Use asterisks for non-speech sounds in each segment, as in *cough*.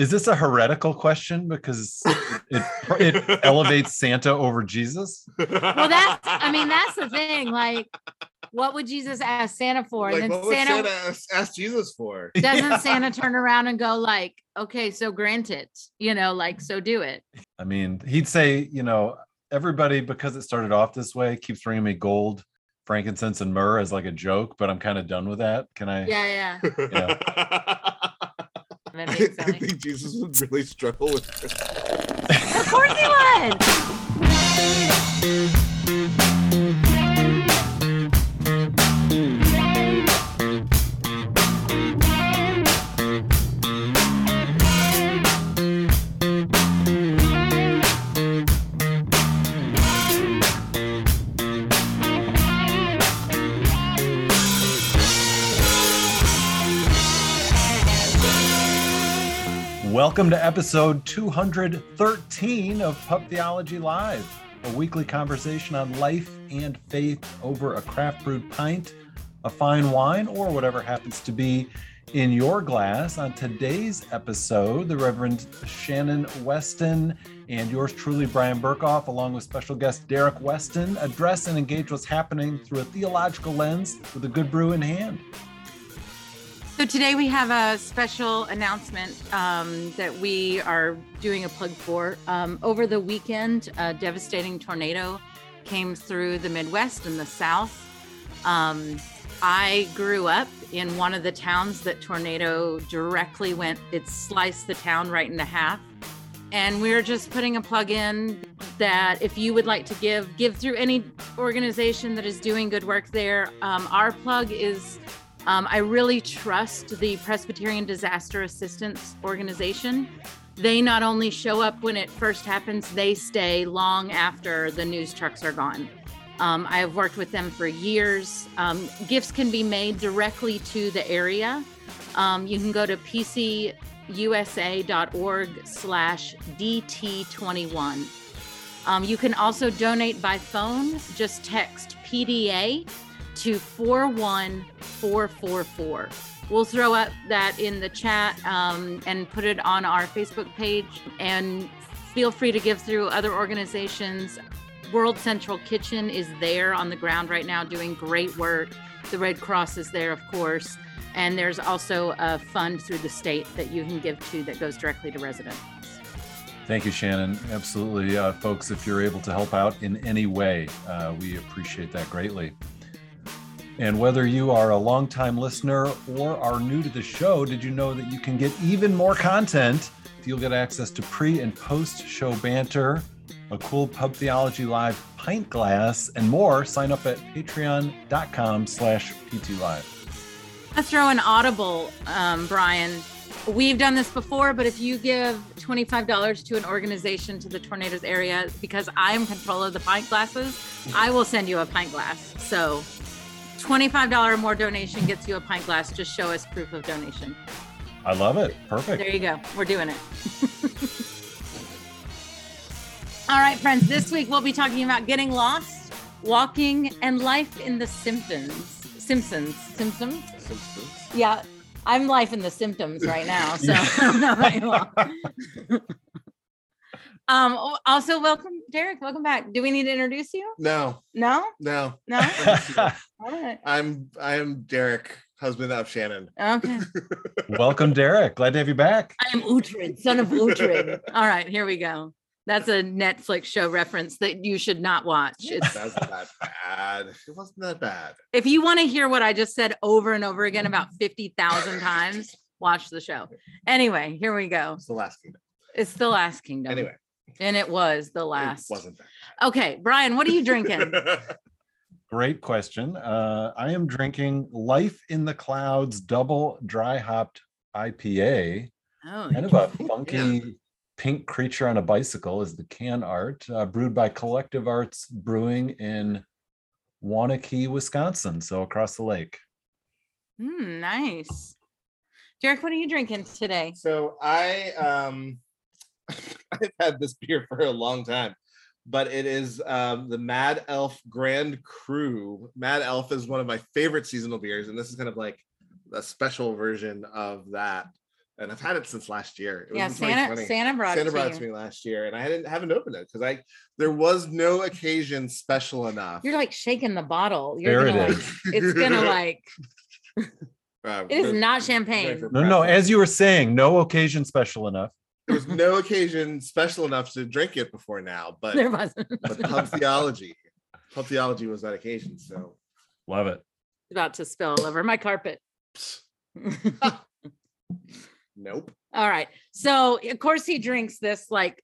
Is this a heretical question because it, it, it *laughs* elevates Santa over Jesus? Well, that's I mean that's the thing. Like, what would Jesus ask Santa for? Like, and what then would Santa, Santa ask, ask Jesus for? *laughs* doesn't *laughs* Santa turn around and go like, okay, so grant it, you know, like so do it. I mean, he'd say, you know, everybody because it started off this way keeps bringing me gold, frankincense, and myrrh as like a joke, but I'm kind of done with that. Can I? Yeah, yeah. *laughs* I, I think Jesus would really struggle with Christmas. Of course he would. *laughs* Welcome to episode 213 of Pub Theology Live, a weekly conversation on life and faith over a craft brewed pint, a fine wine, or whatever happens to be in your glass. On today's episode, the Reverend Shannon Weston and yours truly, Brian Berghoef, along with special guest Derek Weston, address and engage what's happening through a theological lens with a good brew in hand. So today we have a special announcement um, that we are doing a plug for. Um, over the weekend, a devastating tornado came through the Midwest and the South. Um, I grew up in one of the towns that tornado directly went. It sliced the town right in half. And we're just putting a plug in that if you would like to give, give through any organization that is doing good work there. Um, our plug is um, I really trust the Presbyterian Disaster Assistance Organization. They not only show up when it first happens, they stay long after the news trucks are gone. Um, I have worked with them for years. Um, gifts can be made directly to the area. Um, you can go to pcusa.org slash DT21. Um, you can also donate by phone. Just text PDA to 41444. We'll throw up that in the chat um, and put it on our Facebook page. And feel free to give through other organizations. World Central Kitchen is there on the ground right now doing great work. The Red Cross is there, of course. And there's also a fund through the state that you can give to that goes directly to residents. Thank you, Shannon. Absolutely. Uh, folks, if you're able to help out in any way, uh, we appreciate that greatly. And whether you are a longtime listener or are new to the show, did you know that you can get even more content? You'll get access to pre and post show banter, a cool Pub Theology Live pint glass, and more. Sign up at patreon.com slash ptlive. I throw an audible, um, Brian. We've done this before, but if you give $25 to an organization to the tornadoes area, because I am control of the pint glasses, I will send you a pint glass. So $25 or more donation gets you a pint glass. Just show us proof of donation. I love it. Perfect. There you go. We're doing it. *laughs* All right, friends. This week we'll be talking about getting lost, walking, and life in the Simpsons. Simpsons. Simpsons. Simpsons. Yeah, I'm life in the symptoms right now, so I don't know about you all. Um. Also, welcome, Derek. Welcome back. Do we need to introduce you? No, No. no. No. *laughs* *laughs* All right. I'm I am Derek, husband of Shannon. Okay. *laughs* Welcome, Derek. Glad to have you back. I am Uhtred, son of Uhtred. All right, here we go. That's a Netflix show reference that you should not watch. It's, That's not that bad. It wasn't that bad. if you want to hear what I just said over and over again about 50,000 times, watch the show. Anyway, here we go. It's the last kingdom. It's the last kingdom. Anyway, And it was the it last. wasn't that. Okay, Brian, what are you drinking? *laughs* Great question. Uh, I am drinking Life in the Clouds double dry hopped IPA. Oh, Kind of a *laughs* funky pink creature on a bicycle is the can art, uh, brewed by Collective Arts Brewing in Waunakee, Wisconsin. So across the lake. mm, nice. Derek, what are you drinking today? So I um *laughs* I've had this beer for a long time, but it is um the Mad Elf Grand Cru. Mad Elf is one of my favorite seasonal beers, and this is kind of like a special version of that. and I've had it since last year. It was Yeah, in Santa 2020. Santa brought Santa it brought to it to me last year, and I didn't haven't opened it because I there was no occasion special enough. You're like shaking the bottle. You're There it gonna, like, is. It's gonna *laughs* like Uh, it is not champagne. No, no. As you were saying, no occasion special enough. There was no occasion special enough to drink it before now, but There wasn't but pub theology, pub theology was that occasion. So Love it. about to spill all over my carpet. *laughs* nope. All right. So of course he drinks this like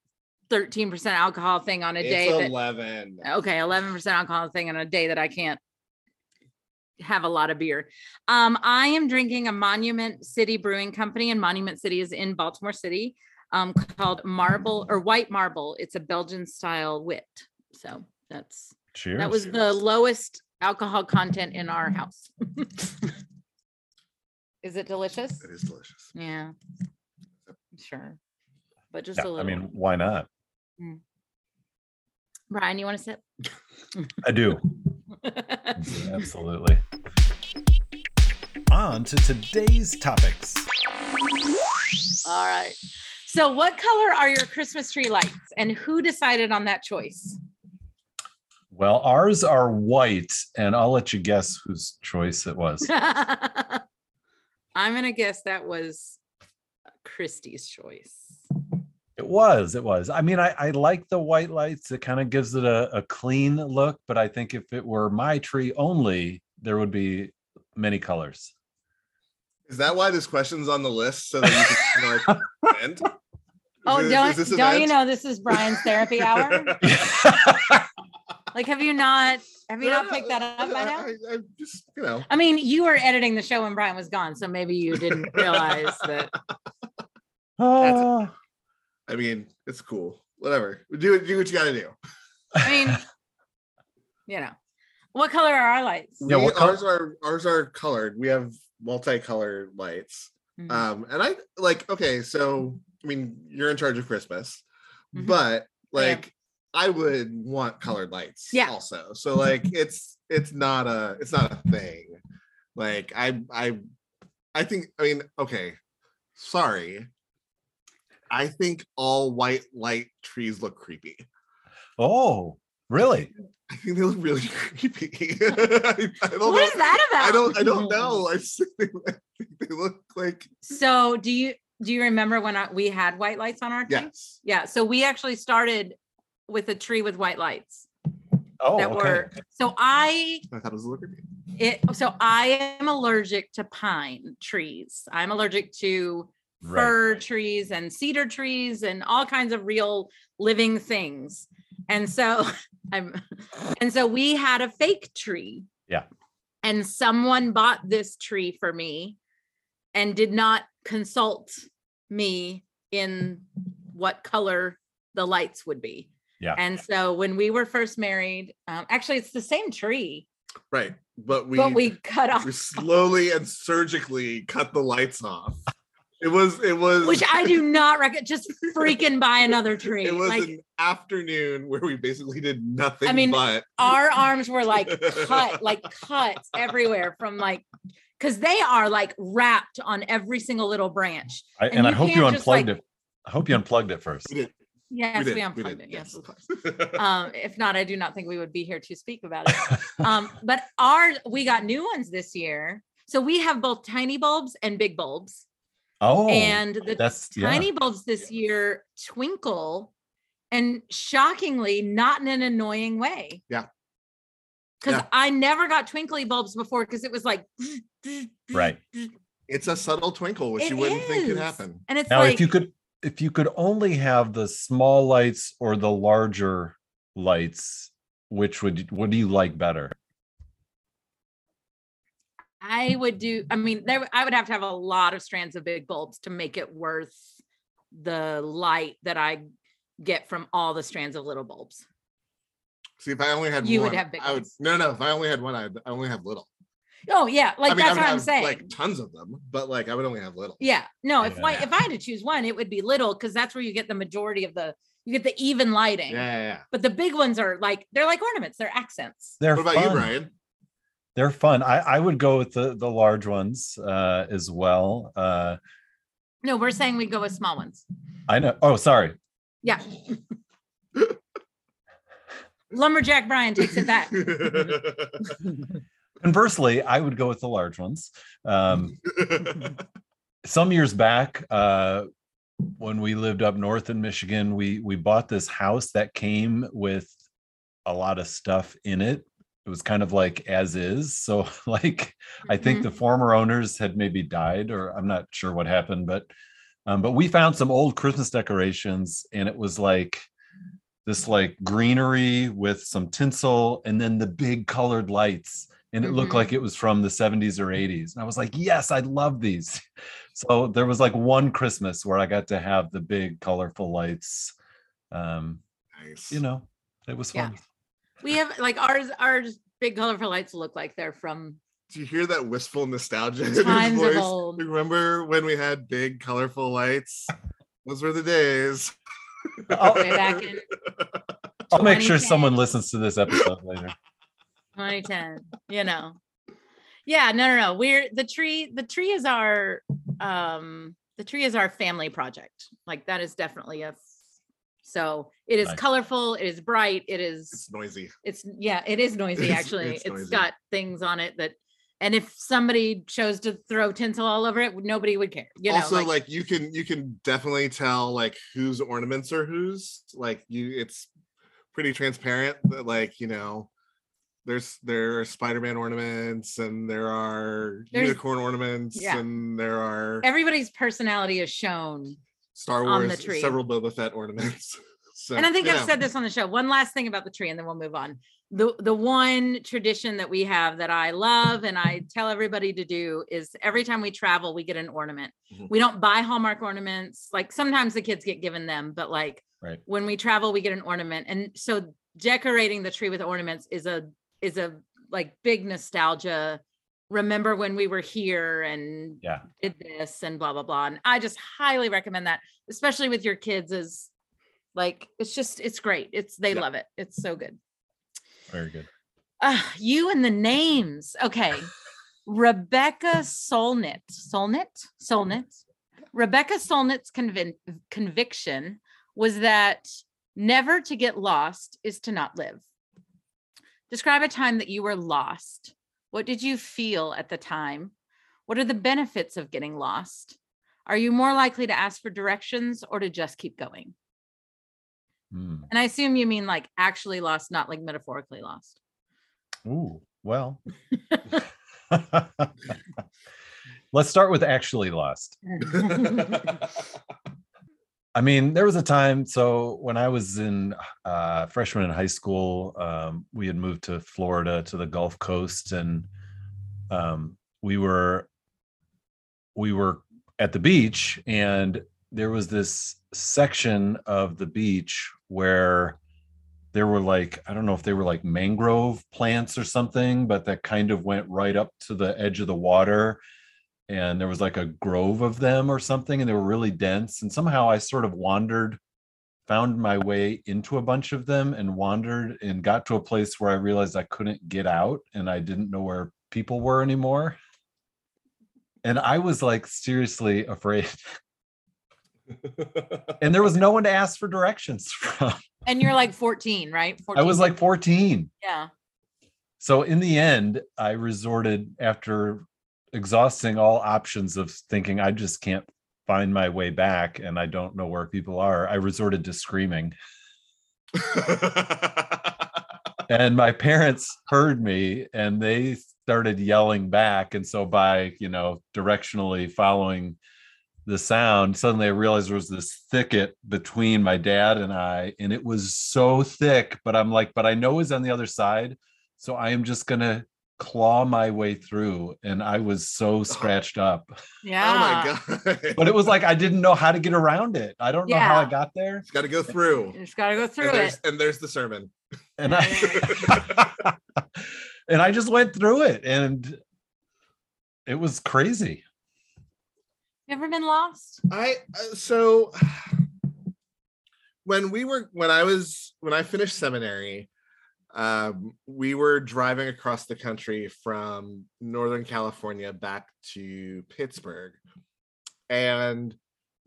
13% alcohol thing on a day It's that eleven. okay 11% alcohol thing on a day that i can't have a lot of beer um i am drinking a monument city brewing company and monument city is in baltimore city um called marble or white marble it's a belgian style wit so that's Cheers. that was the lowest alcohol content in our house *laughs* is it delicious It is delicious. yeah sure but just Yeah, a little I mean, why not? brian you want to sip I do. *laughs* Absolutely. On to today's topics. All right. So, what color are your Christmas tree lights, and who decided on that choice? Well, ours are white, and I'll let you guess whose choice it was. *laughs* I'm gonna guess that was Christie's choice. It was. It was. I mean, I, I like the white lights. It kind of gives it a, a clean look, but I think if it were my tree only, there would be many colors. Is that why this question's on the list so that you can kind of like vent? Is Oh, this- don't don't you know this is Brian's therapy *laughs* hour? *laughs* Like, have you not have you not picked that up by now? I, I, I just you know. I mean, you were editing the show when Brian was gone, so maybe you didn't *laughs* realize that. Oh. I mean, it's cool. Whatever. Do. Do what you got to do. I mean, you know, what color are our lights? Yeah, We- what color- ours are ours are colored. We have multicolored lights. Mhm. Um, and I like okay, so I mean, you're in charge of Christmas, Mhm. but I am. like I would want colored lights Yeah. also. So like *laughs* it's it's not a it's not a thing. Like I I I think I mean, okay, sorry. I think all white light trees look creepy. oh, really? I think they look really *laughs* creepy. I, *laughs* I don't What is know. that about? I don't I don't know. I just think they, I think they look like So, do you do you remember when I, we had white lights on our tree? yes. Yeah. So we actually started with a tree with white lights Oh, that okay. were. So I I thought it was a creepy. it. So I am allergic to pine trees. I'm allergic to Right. fir trees and cedar trees and all kinds of real living things. And so *laughs* I'm and so we had a fake tree. Yeah. And someone bought this tree for me and did not consult me in what color the lights would be. Yeah. And so when we were first married, um, actually it's the same tree, Right. But we but we cut off we slowly and surgically cut the lights off. It was it was which I do not recommend. Just freaking buy another tree. It was Like an afternoon where we basically did nothing I mean, but our arms were like cut, like *laughs* cuts everywhere from like, because they are like wrapped on every single little branch. I, and and I you hope you unplugged like- it. I hope you unplugged it first. we did. Yes, we we, unplugged did, it. Yes, of course. *laughs* Um, if not, I do not think we would be here to speak about it. Um, but our we got new ones this year. So we have both tiny bulbs and big bulbs. oh, and the that's yeah. tiny bulbs this year twinkle and shockingly not in an annoying way. Yeah. Because Yeah. I never got twinkly bulbs before because it was like Right. It's a subtle twinkle, which It you wouldn't think could happen. And it's now like if you could if you could only have the small lights or the larger lights which would you- what do you like better I would do, I mean, there I would have to have a lot of strands of big bulbs to make it worth the light that I get from all the strands of little bulbs. See, if I only had You would one, have big I would ones. no no. If I only had one, I'd I only have little. Oh yeah, like I mean, that's would what I'm saying. Like tons of them, but like I would only have little. Yeah, no, if I Yeah. if I had to choose one, it would be little because that's where you get the majority of the you get the even lighting. Yeah, yeah, yeah. But the big ones are like they're like ornaments, they're accents. they're What about fun. you, Brian? they're fun i i would go with the the large ones uh as well uh No, we're saying we go with small ones. I know. Oh, sorry. Yeah. *laughs* Lumberjack Brian takes it back. *laughs* Conversely, I would go with the large ones. Um, *laughs* some years back, uh, when we lived up north in Michigan, we we bought this house that came with a lot of stuff in it. It was kind of like as is. So, *laughs* like, I think the former owners had maybe died, or I'm not sure what happened, but um, but we found some old Christmas decorations, and it was like this like greenery with some tinsel, and then the big colored lights, and it looked Mhm. like it was from the 70s or 80s. And I was like, yes, I love these. *laughs* So there was like one Christmas where I got to have the big colorful lights. Um, nice. you know, it was Yeah. fun. We have like ours, ours big colorful lights look like they're from Do you hear that wistful nostalgia in his times of voice? old. Remember when we had big, colorful lights? Those were the days. *laughs* I'll, way back in *laughs* I'll make sure someone listens to this episode later. 2010, you know. Yeah, no, no, no. We're the tree, the tree is our um the tree is our family project. Like that is definitely a so it is Nice. colorful, it is bright, it is It's noisy. it's yeah it is noisy It's- actually it's it's noisy. got things on it that and if somebody chose to throw tinsel all over it nobody would care you know also, like, like, you can you can definitely tell like whose ornaments are whose. Like you, it's pretty transparent. That like you know, there's there are Spider-Man ornaments and there are There's- unicorn ornaments yeah. and there are everybody's personality is shown Star on the Wars tree. several Boba Fett ornaments. *laughs* So, and i think i've know. said this on the show one last thing about the tree and then we'll move on the the one tradition that we have that i love and i tell everybody to do is every time we travel we get an ornament Mhm. we don't buy hallmark ornaments like sometimes the kids get given them but like Right. when we travel we get an ornament and so decorating the tree with ornaments is a is a like big nostalgia remember when we were here and Yeah. did this and blah blah blah and i just highly recommend that especially with your kids is like it's just it's great it's they Yeah. love it it's so good Very good. uh, you and the names. Okay. Rebecca solnit solnit? Solnit? Rebecca solnit's conviction was that never to get lost is to not live. Describe a time that you were lost. What did you feel at the time? What are the benefits of getting lost? Are you more likely to ask for directions or to just keep going Hmm. and i assume you mean like actually lost not like metaphorically lost Ooh, well. *laughs* *laughs* Let's start with actually lost. *laughs* I mean, there was a time. So when I was in uh, freshman in high school, um, we had moved to Florida to the Gulf Coast, and um, we were we were at the beach, and there was this section of the beach where there were like I don't know if they were like mangrove plants or something, but that kind of went right up to the edge of the water. And there was like a grove of them or something and they were really dense. And somehow i sort of wandered found my way into a bunch of them and wandered and got to a place where i realized i couldn't get out and i didn't know where people were anymore. And i was like seriously *laughs* afraid and there was no one to ask for directions *laughs* from. And you're like 14 right? 14, i was like 14 yeah. So in the end i resorted after exhausting all options of thinking i just can't find my way back and i don't know where people are i resorted to screaming. *laughs* And my parents heard me and they started yelling back. And so by you know directionally following the sound suddenly i realized there was this thicket between my dad and i and it was so thick but i'm like but i know he's on the other side so i am just gonna claw my way through and i was so scratched up yeah Oh my god! but it was like i didn't know how to get around it i don't know how i got there It's Got to go through. you just gotta go through And there's, it and there's the sermon. and I *laughs* and I just went through it and it was crazy. You ever been lost? I uh, so when we were when I was when I finished seminary, um, we were driving across the country from Northern California back to Pittsburgh, and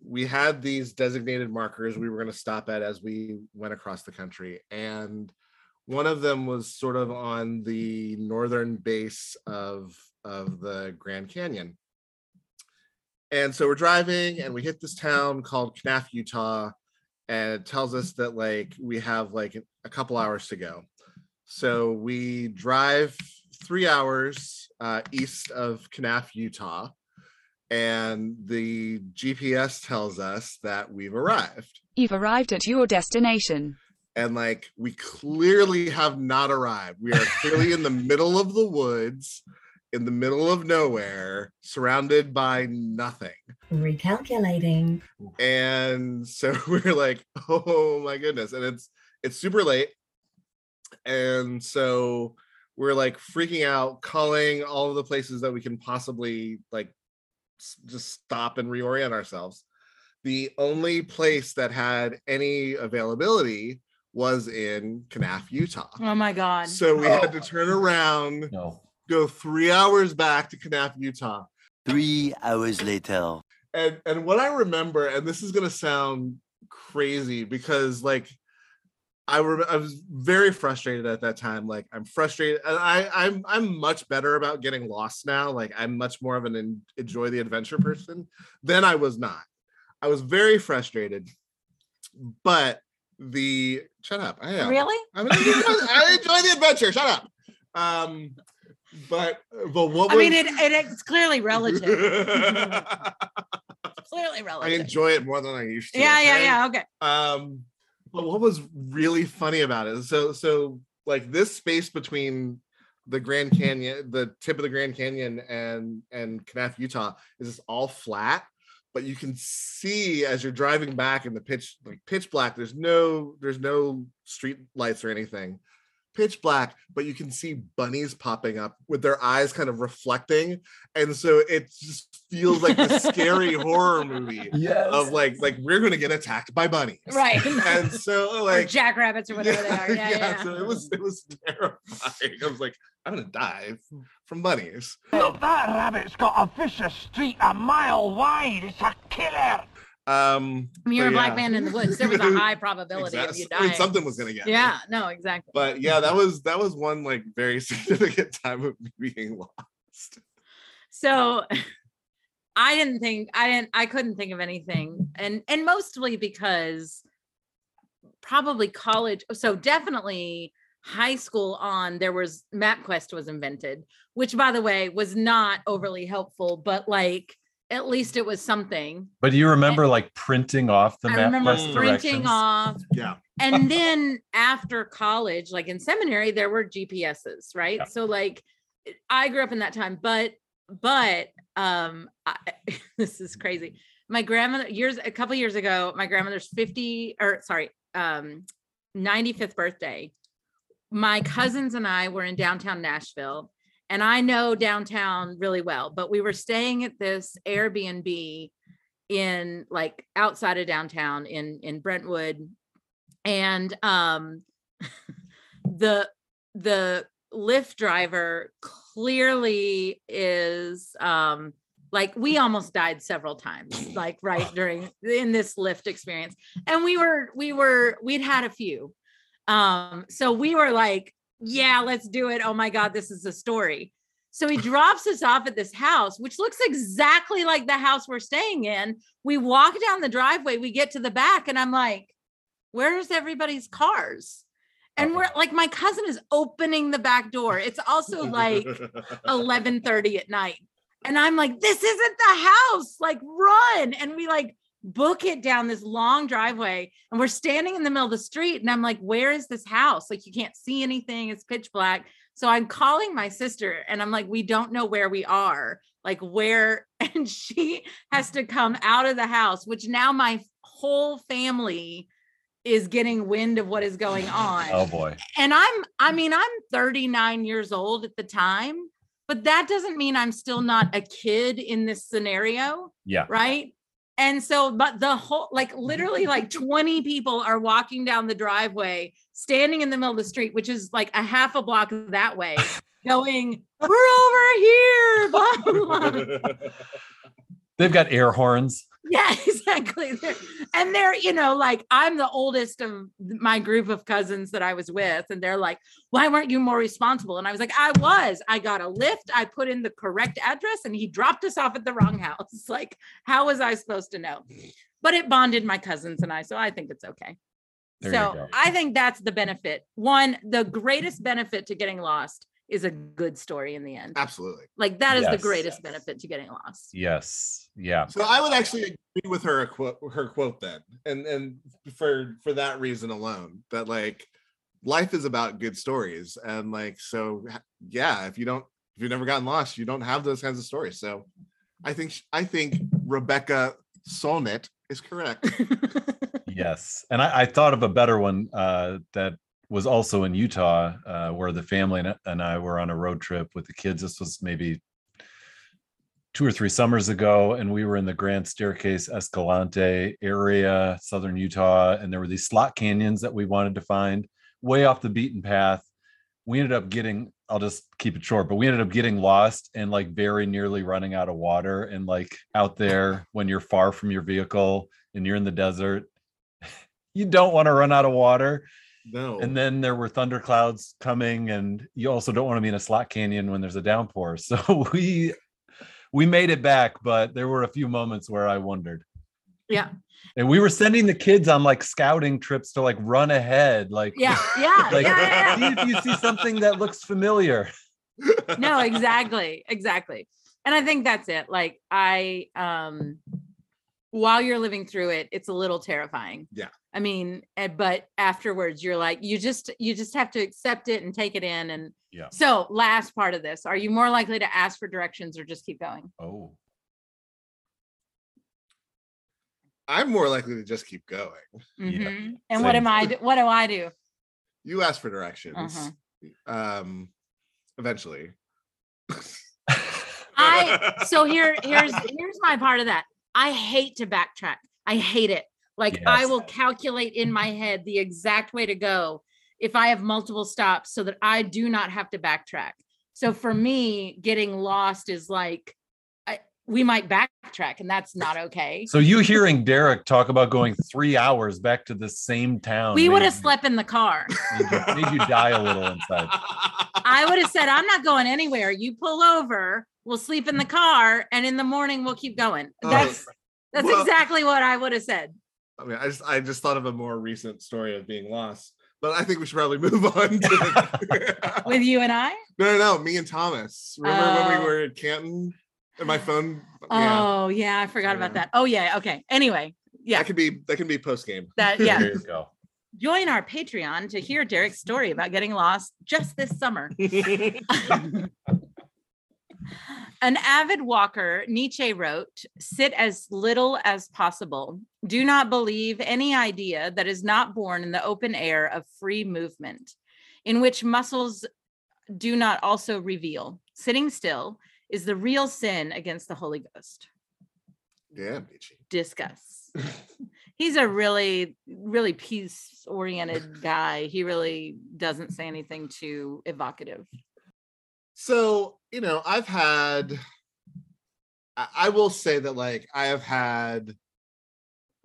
we had these designated markers we were going to stop at as we went across the country. And one of them was sort of on the northern base of of the grand canyon and so we're driving and we hit this town called Kanab, Utah, and it tells us that like we have like a couple hours to go. So we drive three hours uh, east of Kanab, Utah, and the GPS tells us that we've arrived. You've arrived at your destination. And like we clearly have not arrived. We are clearly in the middle of the woods in the middle of nowhere, surrounded by nothing. Recalculating. And so *laughs* we're like, oh my goodness. And it's it's super late. And so we're like freaking out, calling all of the places that we can possibly like just stop and reorient ourselves. The only place that had any availability was in Kanab, Utah. Oh my God. So we had to oh. turn around No. Go three hours back to Kanab, Utah. Three hours later. And and what I remember, and this is gonna sound crazy because like I rem- I was very frustrated at that time. Like I'm frustrated. And I I'm I'm much better about getting lost now. Like I'm much more of an en- enjoy the adventure person than I was not. I was very frustrated, but the shut up. I am. Really? I, mean, I enjoy the adventure. Shut up. Um, but but what I mean, it, it it's clearly *laughs* relative. clearly relative. I enjoy it more than I used to. yeah, yeah, okay? yeah. Okay. Um, but what was really funny about it? So so like this space between the Grand Canyon, the tip of the Grand Canyon, and and Kanab, Utah, is just all flat. But you can see as you're driving back in the pitch like pitch black. There's no there's no street lights or anything. Pitch black, but you can see bunnies popping up with their eyes kind of reflecting, and so it just feels like a scary *laughs* horror movie Yes. of like like we're gonna get attacked by bunnies Right. and so or like jackrabbits or whatever they are. Yeah, yeah. so it was it was terrifying i was like i'm gonna die from bunnies Look, that rabbit's got a vicious streak a mile wide. It's a killer. Um I mean, you're a but black yeah. man in the woods. There was a *laughs* high probability of Exactly. you I mean, something was gonna get me. Yeah. No. Exactly. but yeah that was that was one like very *laughs* significant time of me being lost so *laughs* i didn't think i didn't i couldn't think of anything and and mostly because probably college so definitely high school on there was mapquest was invented which by the way was not overly helpful but like at least it was something. But do you remember like printing off the i remember MapQuest printing off yeah. and then after college like in seminary there were gps's right? Yeah. so like i grew up in that time but but um I, *laughs* this is crazy. My grandmother years a couple years ago my grandmother's 50 or sorry um 95th birthday my cousins and i were in downtown nashville and i know downtown really well but we were staying at this airbnb in like outside of downtown in in brentwood. And um *laughs* the the Lyft driver clearly is um like we almost died several times like right *laughs* during in this Lyft experience. And we were we were we'd had a few. Um so we were like yeah let's do it oh my god this is a story so he drops us off at this house which looks exactly like the house we're staying in we walk down the driveway we get to the back and i'm like where's everybody's cars and we're like my cousin is opening the back door it's also like *laughs* 11:30 at night. And I'm like, this isn't the house. Like, run. And we like book it down this long driveway. And we're standing in the middle of the street. And I'm like, where is this house? Like, you can't see anything. It's pitch black. So I'm calling my sister and I'm like, we don't know where we are. Like, where? *laughs* And she has to come out of the house, which now my whole family is getting wind of what is going on Oh boy. and I'm I mean I'm 39 years old at the time, but that doesn't mean I'm still not a kid in this scenario, Yeah. right? And so but the whole like *laughs* literally like 20 people are walking down the driveway, standing in the middle of the street, which is like a half a block that way, *laughs* going, "We're over here." blah, blah. *laughs* They've got air horns. Yeah, *laughs* exactly. They're- and they're, you know, like I'm the oldest of my group of cousins that I was with, and they're like, "Why weren't you more responsible?" And I was like, "I was. I got a Lyft. I put in the correct address, and he dropped us off at the wrong house. *laughs* Like, how was I supposed to know?" But it bonded my cousins and I, so I think it's okay. There so. I think that's the benefit. One, the greatest benefit to getting lost is a good story in the end. Absolutely. Like that is the Yes. greatest benefit to getting lost. Yes. Yeah. So I would actually agree with her quote her quote then. And and for for that reason alone, that like life is about good stories. And like so yeah, if you don't if you've never gotten lost, you don't have those kinds of stories. So I think I think Rebecca Solnit is correct. *laughs* Yes. And I, I thought of a better one uh, that was also in Utah, uh, where the family and, I were on a road trip with the kids. This was maybe two or three summers ago, and we were in the Grand Staircase Escalante area, southern Utah, and there were these slot canyons that we wanted to find way off the beaten path. We ended up getting, I'll just keep it short, but we ended up getting lost and like very nearly running out of water. And like out there, when you're far from your vehicle and you're in the desert, *laughs* you don't want to run out of water. No. And then there were thunderclouds coming, and you also don't want to be in a slot canyon when there's a downpour. *laughs* So we we made it back, but there were a few moments where I wondered. Yeah. And we were sending the kids on like scouting trips to like run ahead, like Yeah. *laughs* Yeah. like yeah, yeah, see if you see something that looks familiar. No, exactly. Exactly. And I think that's it. Like I um while you're living through it, it's a little terrifying. Yeah. I mean, eh, but afterwards you're like, you just you just have to accept it and take it in. And Yeah. so last part of this, are you more likely to ask for directions or just keep going? Oh, I'm more likely to just keep going. Mhm. And what am I what do I do? You ask for directions. Uh-huh. Um eventually. I so *laughs* here here's here's my part of that. I hate to backtrack. I hate it. Like I will calculate in my mm-hmm. head the exact way to go if I have multiple stops so that I do not have to backtrack. So for me, getting lost is like I, we might backtrack and that's not okay. so you hearing Derek talk about going three hours back to the same town? we would have slept in the car. Made you, made you die a little inside. I would have said, I'm not going anywhere. You pull over, we'll sleep in the car, and in the morning we'll keep going. Oh, That's that's well- exactly what I would have said. I mean, I just I just thought of a more recent story of being lost, but I think we should probably *laughs* move on. To the... *laughs* With you and I? no, no, no, me and Thomas. Remember when Oh. we were at Canton and my phone? Oh yeah, I forgot about that. Oh yeah, okay. Anyway, yeah, that could be that can be post game. that *laughs* yeah. There you go. Join our Patreon to hear Derek's story about getting lost just this summer. An avid walker, Nietzsche wrote, sit as little as possible. Do not believe any idea that is not born in the open air of free movement, in which muscles do not also reveal. Sitting still is the real sin against the Holy Ghost. yeah, Nietzsche. Discuss. *laughs* He's a really, really peace oriented guy. He really doesn't say anything too evocative. So, you know, I've had I, will say that like I have had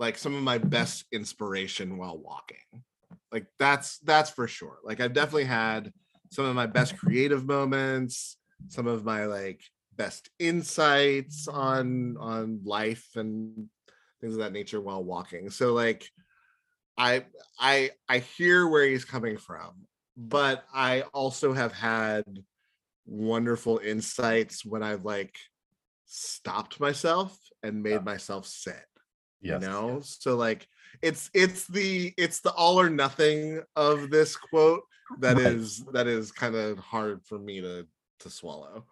like some of my best inspiration while walking. Like that's that's for sure. Like I've definitely had some of my best creative moments, some of my like best insights on on life and things of that nature while walking. So like I I I hear where he's coming from, but I also have had wonderful insights when I've like stopped myself and made myself sit. Yes. You know, so like it's it's the it's the all or nothing of this quote that Right. is that is kind of hard for me to to swallow.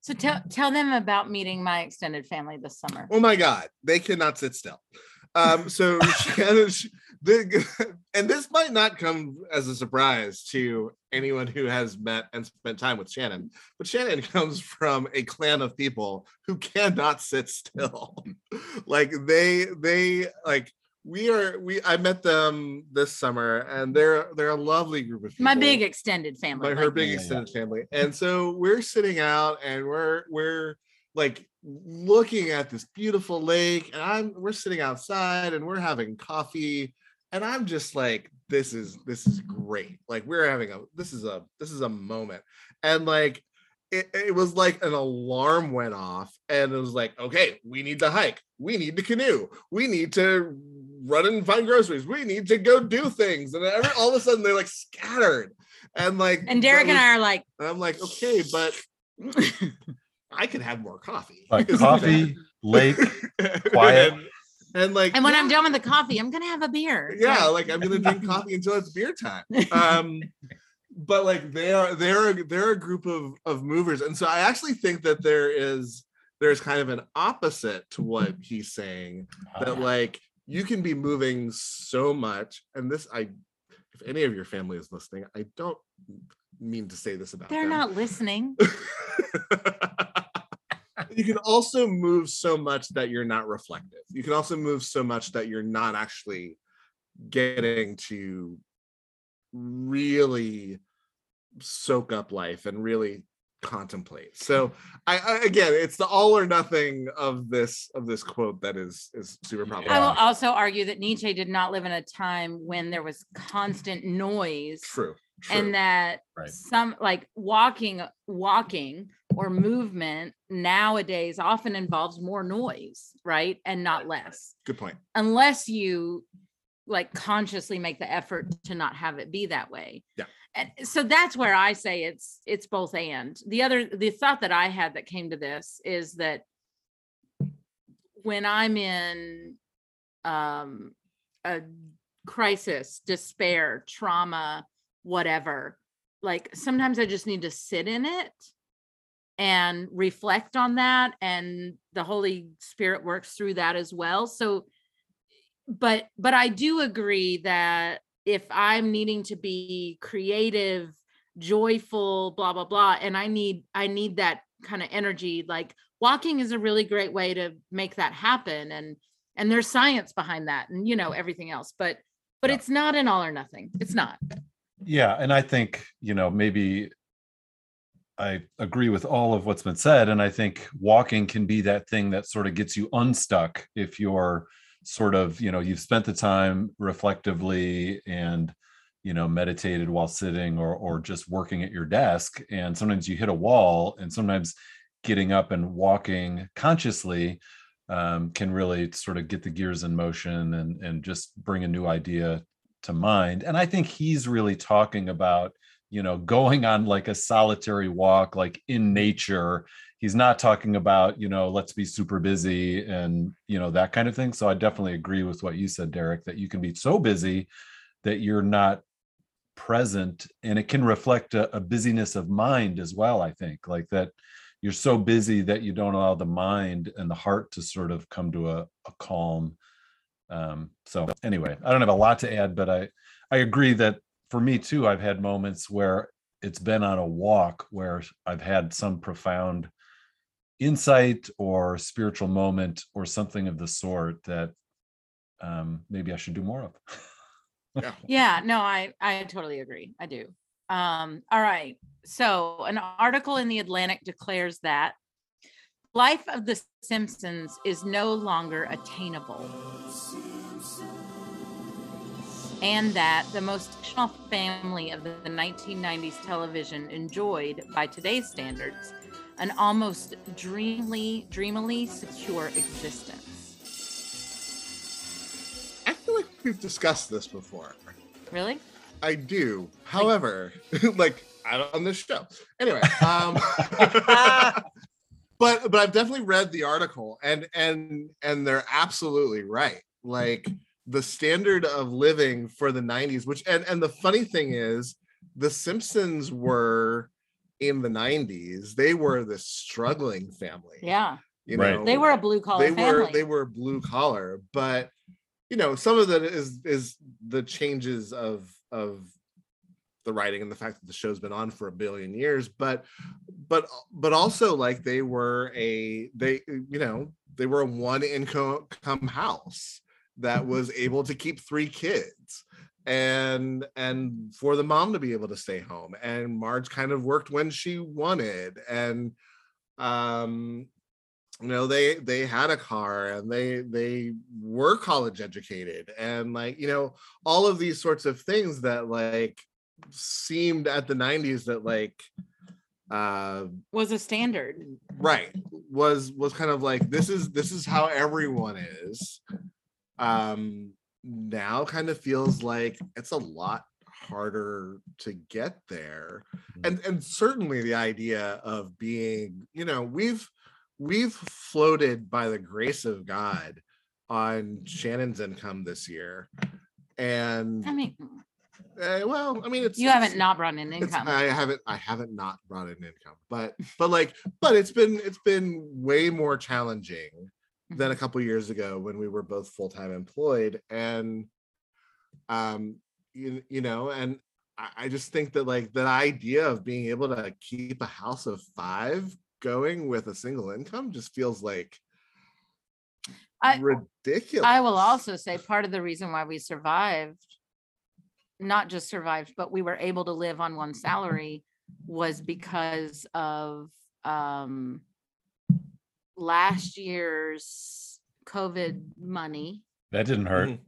So tell tell them about meeting my extended family this summer. Oh my god, they cannot sit still. Um, so *laughs* Shannon, sh- the, *laughs* and this might not come as a surprise to anyone who has met and spent time with Shannon, but Shannon *laughs* comes from a clan of people who cannot sit still. *laughs* like they they like we are we I met them this summer and they're they're a lovely group of people. My big extended family. by her like- big Yeah, yeah. extended family. And so we're sitting out and we're we're like looking at this beautiful lake and i'm we're sitting outside and we're having coffee and i'm just like this is this is mm-hmm. great. Like we're having a this is a this is a moment. And like it, it was like an alarm went off and it was like okay we need to hike. We need to canoe. We need to run and find groceries. We need to go do things. And every, all of a sudden they're like scattered. And like And Derek that and I are like, and i'm like okay but *laughs* i could have more coffee. Like *laughs* coffee, lake. *laughs* quiet. and, and like and when I'm done with the coffee, I'm gonna have a beer. yeah like i'm gonna drink *laughs* coffee until it's beer time *laughs* um but like they are they're they're a group of of movers and so i actually think that there is there's kind of an opposite to what he's saying that like you can be moving so much and this i if any of your family is listening i don't mean to say this about They're them. not listening. *laughs* you can also move so much that you're not reflective. You can also move so much that you're not actually getting to really soak up life and really contemplate. So I, I again, it's the all or nothing of this of this quote that is is super problematic. I will also argue that Nietzsche did not live in a time when there was constant noise True. True. and that Right. some like walking walking or movement nowadays often involves more noise right and not less Good point. unless you like consciously make the effort to not have it be that way Yeah. and so that's where i say it's it's both and the other the thought that i had that came to this is that when i'm in um a crisis despair trauma whatever like sometimes i just need to sit in it and reflect on that and the holy spirit works through that as well so but but i do agree that if i'm needing to be creative joyful blah blah blah and i need i need that kind of energy like walking is a really great way to make that happen and and there's science behind that and you know everything else but but Yeah. it's not an all or nothing it's not Yeah, and I think, you know, maybe I agree with all of what's been said. And I think walking can be that thing that sort of gets you unstuck if you're sort of, you know, you've spent the time reflectively and, you know, meditated while sitting or or just working at your desk. And sometimes you hit a wall, and sometimes getting up and walking consciously um, can really sort of get the gears in motion and and just bring a new idea to mind and i think he's really talking about you know going on like a solitary walk like in nature. He's not talking about you know let's be super busy and you know that kind of thing. So i definitely agree with what you said derek that you can be so busy that you're not present and it can reflect a, a busyness of mind as well i think. Like that you're so busy that you don't allow the mind and the heart to sort of come to a, a calm um so anyway i don't have a lot to add but i i agree that for me too i've had moments where it's been on a walk where i've had some profound insight or spiritual moment or something of the sort that um maybe i should do more of Yeah. *laughs* Yeah, no, I I totally agree. I do. Um, all right. So an article in the Atlantic declares that life of the Simpsons is no longer attainable. And that the most fictional family of the 1990s television enjoyed, by today's standards, an almost dreamily, dreamily secure existence. I feel like we've discussed this before. Really? I do. However, *laughs* like I don't on this show. Anyway, um *laughs* but but I've definitely read the article and and and they're absolutely right. Like the standard of living for the 90s, which and and the funny thing is the Simpsons were in the 90s, they were the struggling family. Yeah. You Right. know, They were a blue collar they family. were they were blue collar but you know some of that is is the changes of of the writing and the fact that the show's been on for a billion years but but but also like they were a they you know they were a one income house that was *laughs* able to keep three kids and and for the mom to be able to stay home. And marge kind of worked when she wanted. And um you know they they had a car and they they were college educated. And like you know all of these sorts of things that like seemed at the 90s that like uh Was a standard. right. Was was kind of like this is this is how everyone is um now kind of feels like it's a lot harder to get there. And and certainly the idea of being you know we've we've floated by the grace of god on shannon's income this year. And I mean, uh, well i mean it's you it's- haven't not brought in income. I haven't I haven't not brought in income, but but like but it's been it's been way more challenging than a Mm-hmm. couple years ago when we were both full-time employed and um you, you know and I, I just think that like that idea of being able to keep a house of five going with a single income just feels like I- ridiculous. I will also say part of the reason why we survived, not just survived, but we were able to live on one *laughs* salary was because of um last year's COVID money That didn't hurt, Mhm.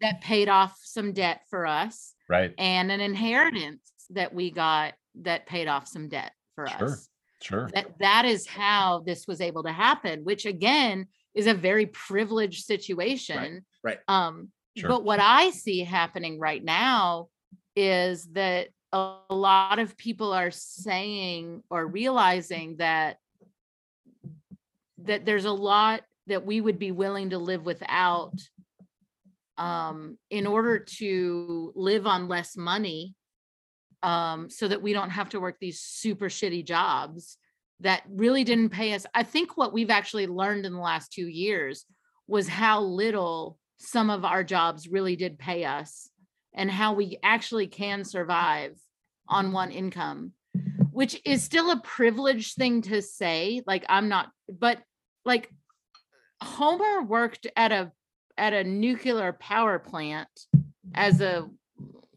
that paid off some debt for us right? and an inheritance that we got that paid off some debt for Sure. us. Sure. that that is how this was able to happen which again is a very privileged situation right. um Sure. but what i see happening right now is that a a lot of people are saying or realizing that that there's a lot that we would be willing to live without um in order to live on less money um so that we don't have to work these super shitty jobs that really didn't pay us. I think what we've actually learned in the last 2 years was how little some of our jobs really did pay us and how we actually can survive on one income which is still a privileged thing to say like i'm not but like homer worked at a at a nuclear power plant as a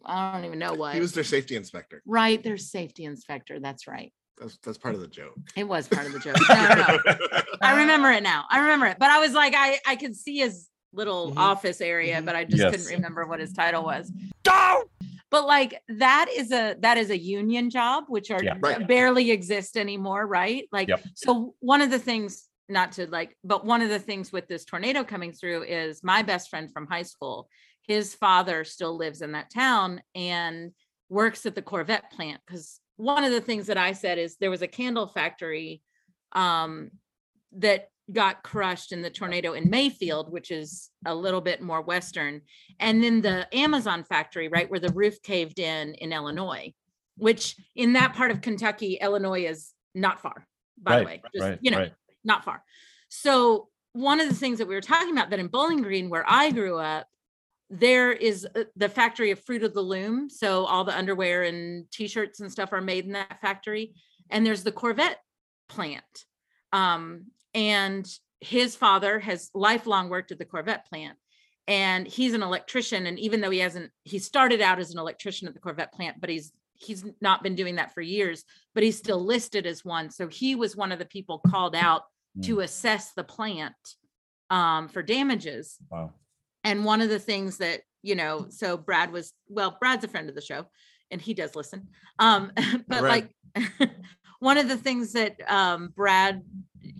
i don't even know what He was their safety inspector. right their safety inspector that's right That's that's part of the joke. it was part of the joke *laughs* no, no, no. I remember it now. I remember it. But I was like, I I could see his little Mhm. office area, Mhm. but I just Yes. couldn't remember what his title was. Don't! But like that is a that is a union job, which are Yeah. Right. barely exist anymore, right? Like Yep. so one of the things, not to like, but one of the things with this tornado coming through is my best friend from high school, his father still lives in that town and works at the Corvette plant. Cause one of the things that I said is there was a candle factory um that got crushed in the tornado in Mayfield, which is a little bit more western. And then the Amazon factory, right where the roof caved in in Illinois, which in that part of Kentucky, Illinois is not far, by right. the way. Just, right. you know, right. Not far. So one of the things that we were talking about that in Bowling Green, where I grew up, there is uh, the factory of Fruit of the Loom. So all the underwear and t-shirts and stuff are made in that factory. And there's the Corvette plant. Um, and his father has lifelong worked at the Corvette plant. And he's an electrician. And even though he hasn't, he started out as an electrician at the Corvette plant, but he's he's not been doing that for years, but he's still listed as one. So he was one of the people called out to assess the plant um, for damages. Wow. And one of the things that, you know, so Brad was, well, Brad's a friend of the show and he does listen. Um, *laughs* but Brad. like *laughs* one of the things that um Brad,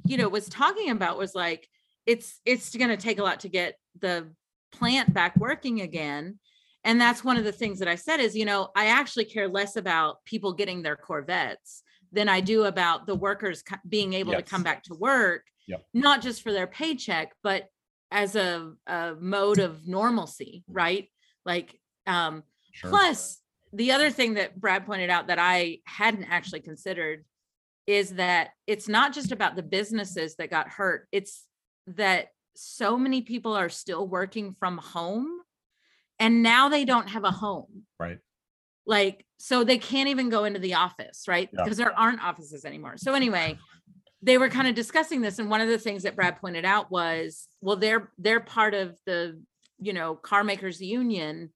you know, was talking about was like, it's it's gonna take a lot to get the plant back working again. And that's one of the things that I said is, you know, I actually care less about people getting their Corvettes than I do about the workers co- being able to come back to work, Yep. not just for their paycheck, but as a, a mode of normalcy, right? Like, um, Sure. plus the other thing that Brad pointed out that I hadn't actually considered is that it's not just about the businesses that got hurt, it's that so many people are still working from home and now they don't have a home Right. Like so they can't even go into the office right Yeah. because there aren't offices anymore so anyway they were kind of discussing this and one of the things that brad pointed out was well they're they're part of the you know car makers union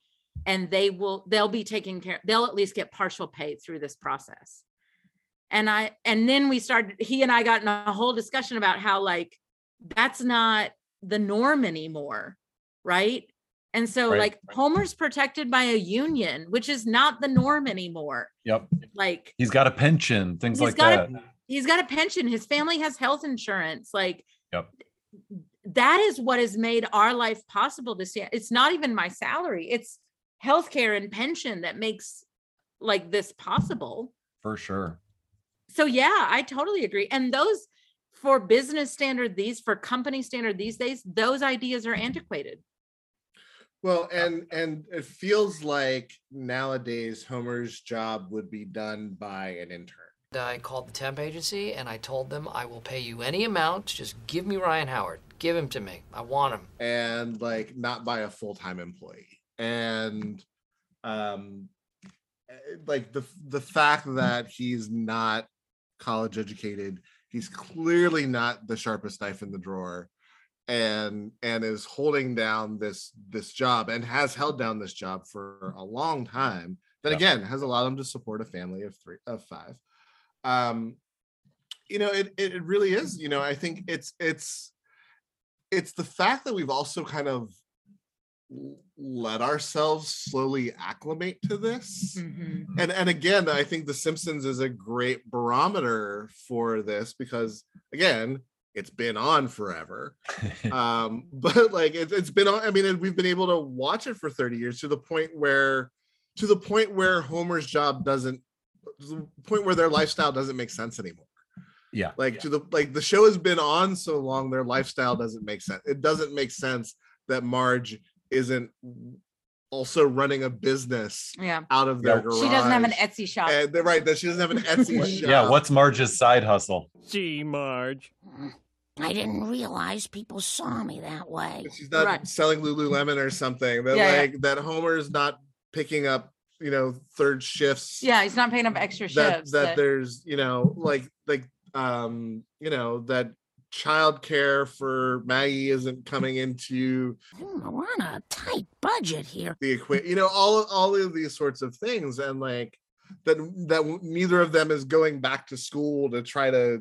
and they will they'll be taking care they'll at least get partial pay through this process and I and then we started he and I got in a whole discussion about how like that's not the norm anymore, right? And so Right. like Homer's protected by a union, which is not the norm anymore. Yep. Like He's got a pension, things like that. a- he's got a pension, his family has health insurance. Like Yep. that is what has made our life possible to see. It's not even my salary, it's healthcare and pension that makes like this possible For sure. so yeah i totally agree and those for business standard these for company standard these days those ideas are antiquated Well, and and it feels like nowadays Homer's job would be done by an intern. I called the temp agency and I told them I will pay you any amount. Just give me Ryan Howard. Give him to me. I want him. and like not by a full-time employee and um eh, like the the fact that he's not college educated he's clearly not the sharpest knife in the drawer and and is holding down this this job and has held down this job for a long time that Yeah. again has allowed him to support a family of three of five. Um you know it it it really is you know i think it's it's it's the fact that we've also kind of let ourselves slowly acclimate to this. And and again i think the simpsons is a great barometer for this because again it's been on forever *laughs* um *laughs* but like it, it's been on i mean and we've been able to watch it for 30 years to the point where to the point where homer's job doesn't the point where their lifestyle doesn't make sense anymore yeah. like to the like the show has been on so long their lifestyle doesn't make sense it doesn't make sense that marge isn't also running a business yeah out of their Yeah. garage she doesn't have an etsy shop and they're right that she doesn't have an *laughs* etsy shop Yeah. What's Marge's side hustle? Gee, Marge. I didn't realize people saw me that way. she's not Right. selling lululemon or something that Yeah, yeah. like that homer's not picking up you know third shifts yeah he's not paying up extra that shifts that that- there's you know like like um you know that childcare for maggie isn't coming into Hmm, we're on a tight budget here. the equation you know all all of these sorts of things and like that that neither of them is going back to school to try to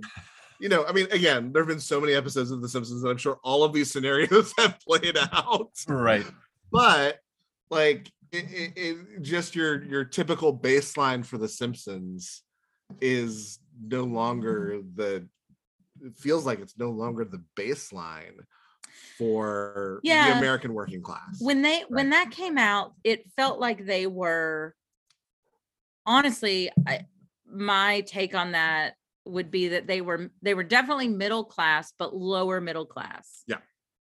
you know i mean again there have been so many episodes of the simpsons and i'm sure all of these scenarios *laughs* have played out. Right. but like it, it, it just your your typical baseline for the simpsons is no longer the it feels like it's no longer the baseline for the american working class. When they when that came out it felt like they were honestly I, my take on that would be that they were they were definitely middle class but lower middle class. Yeah.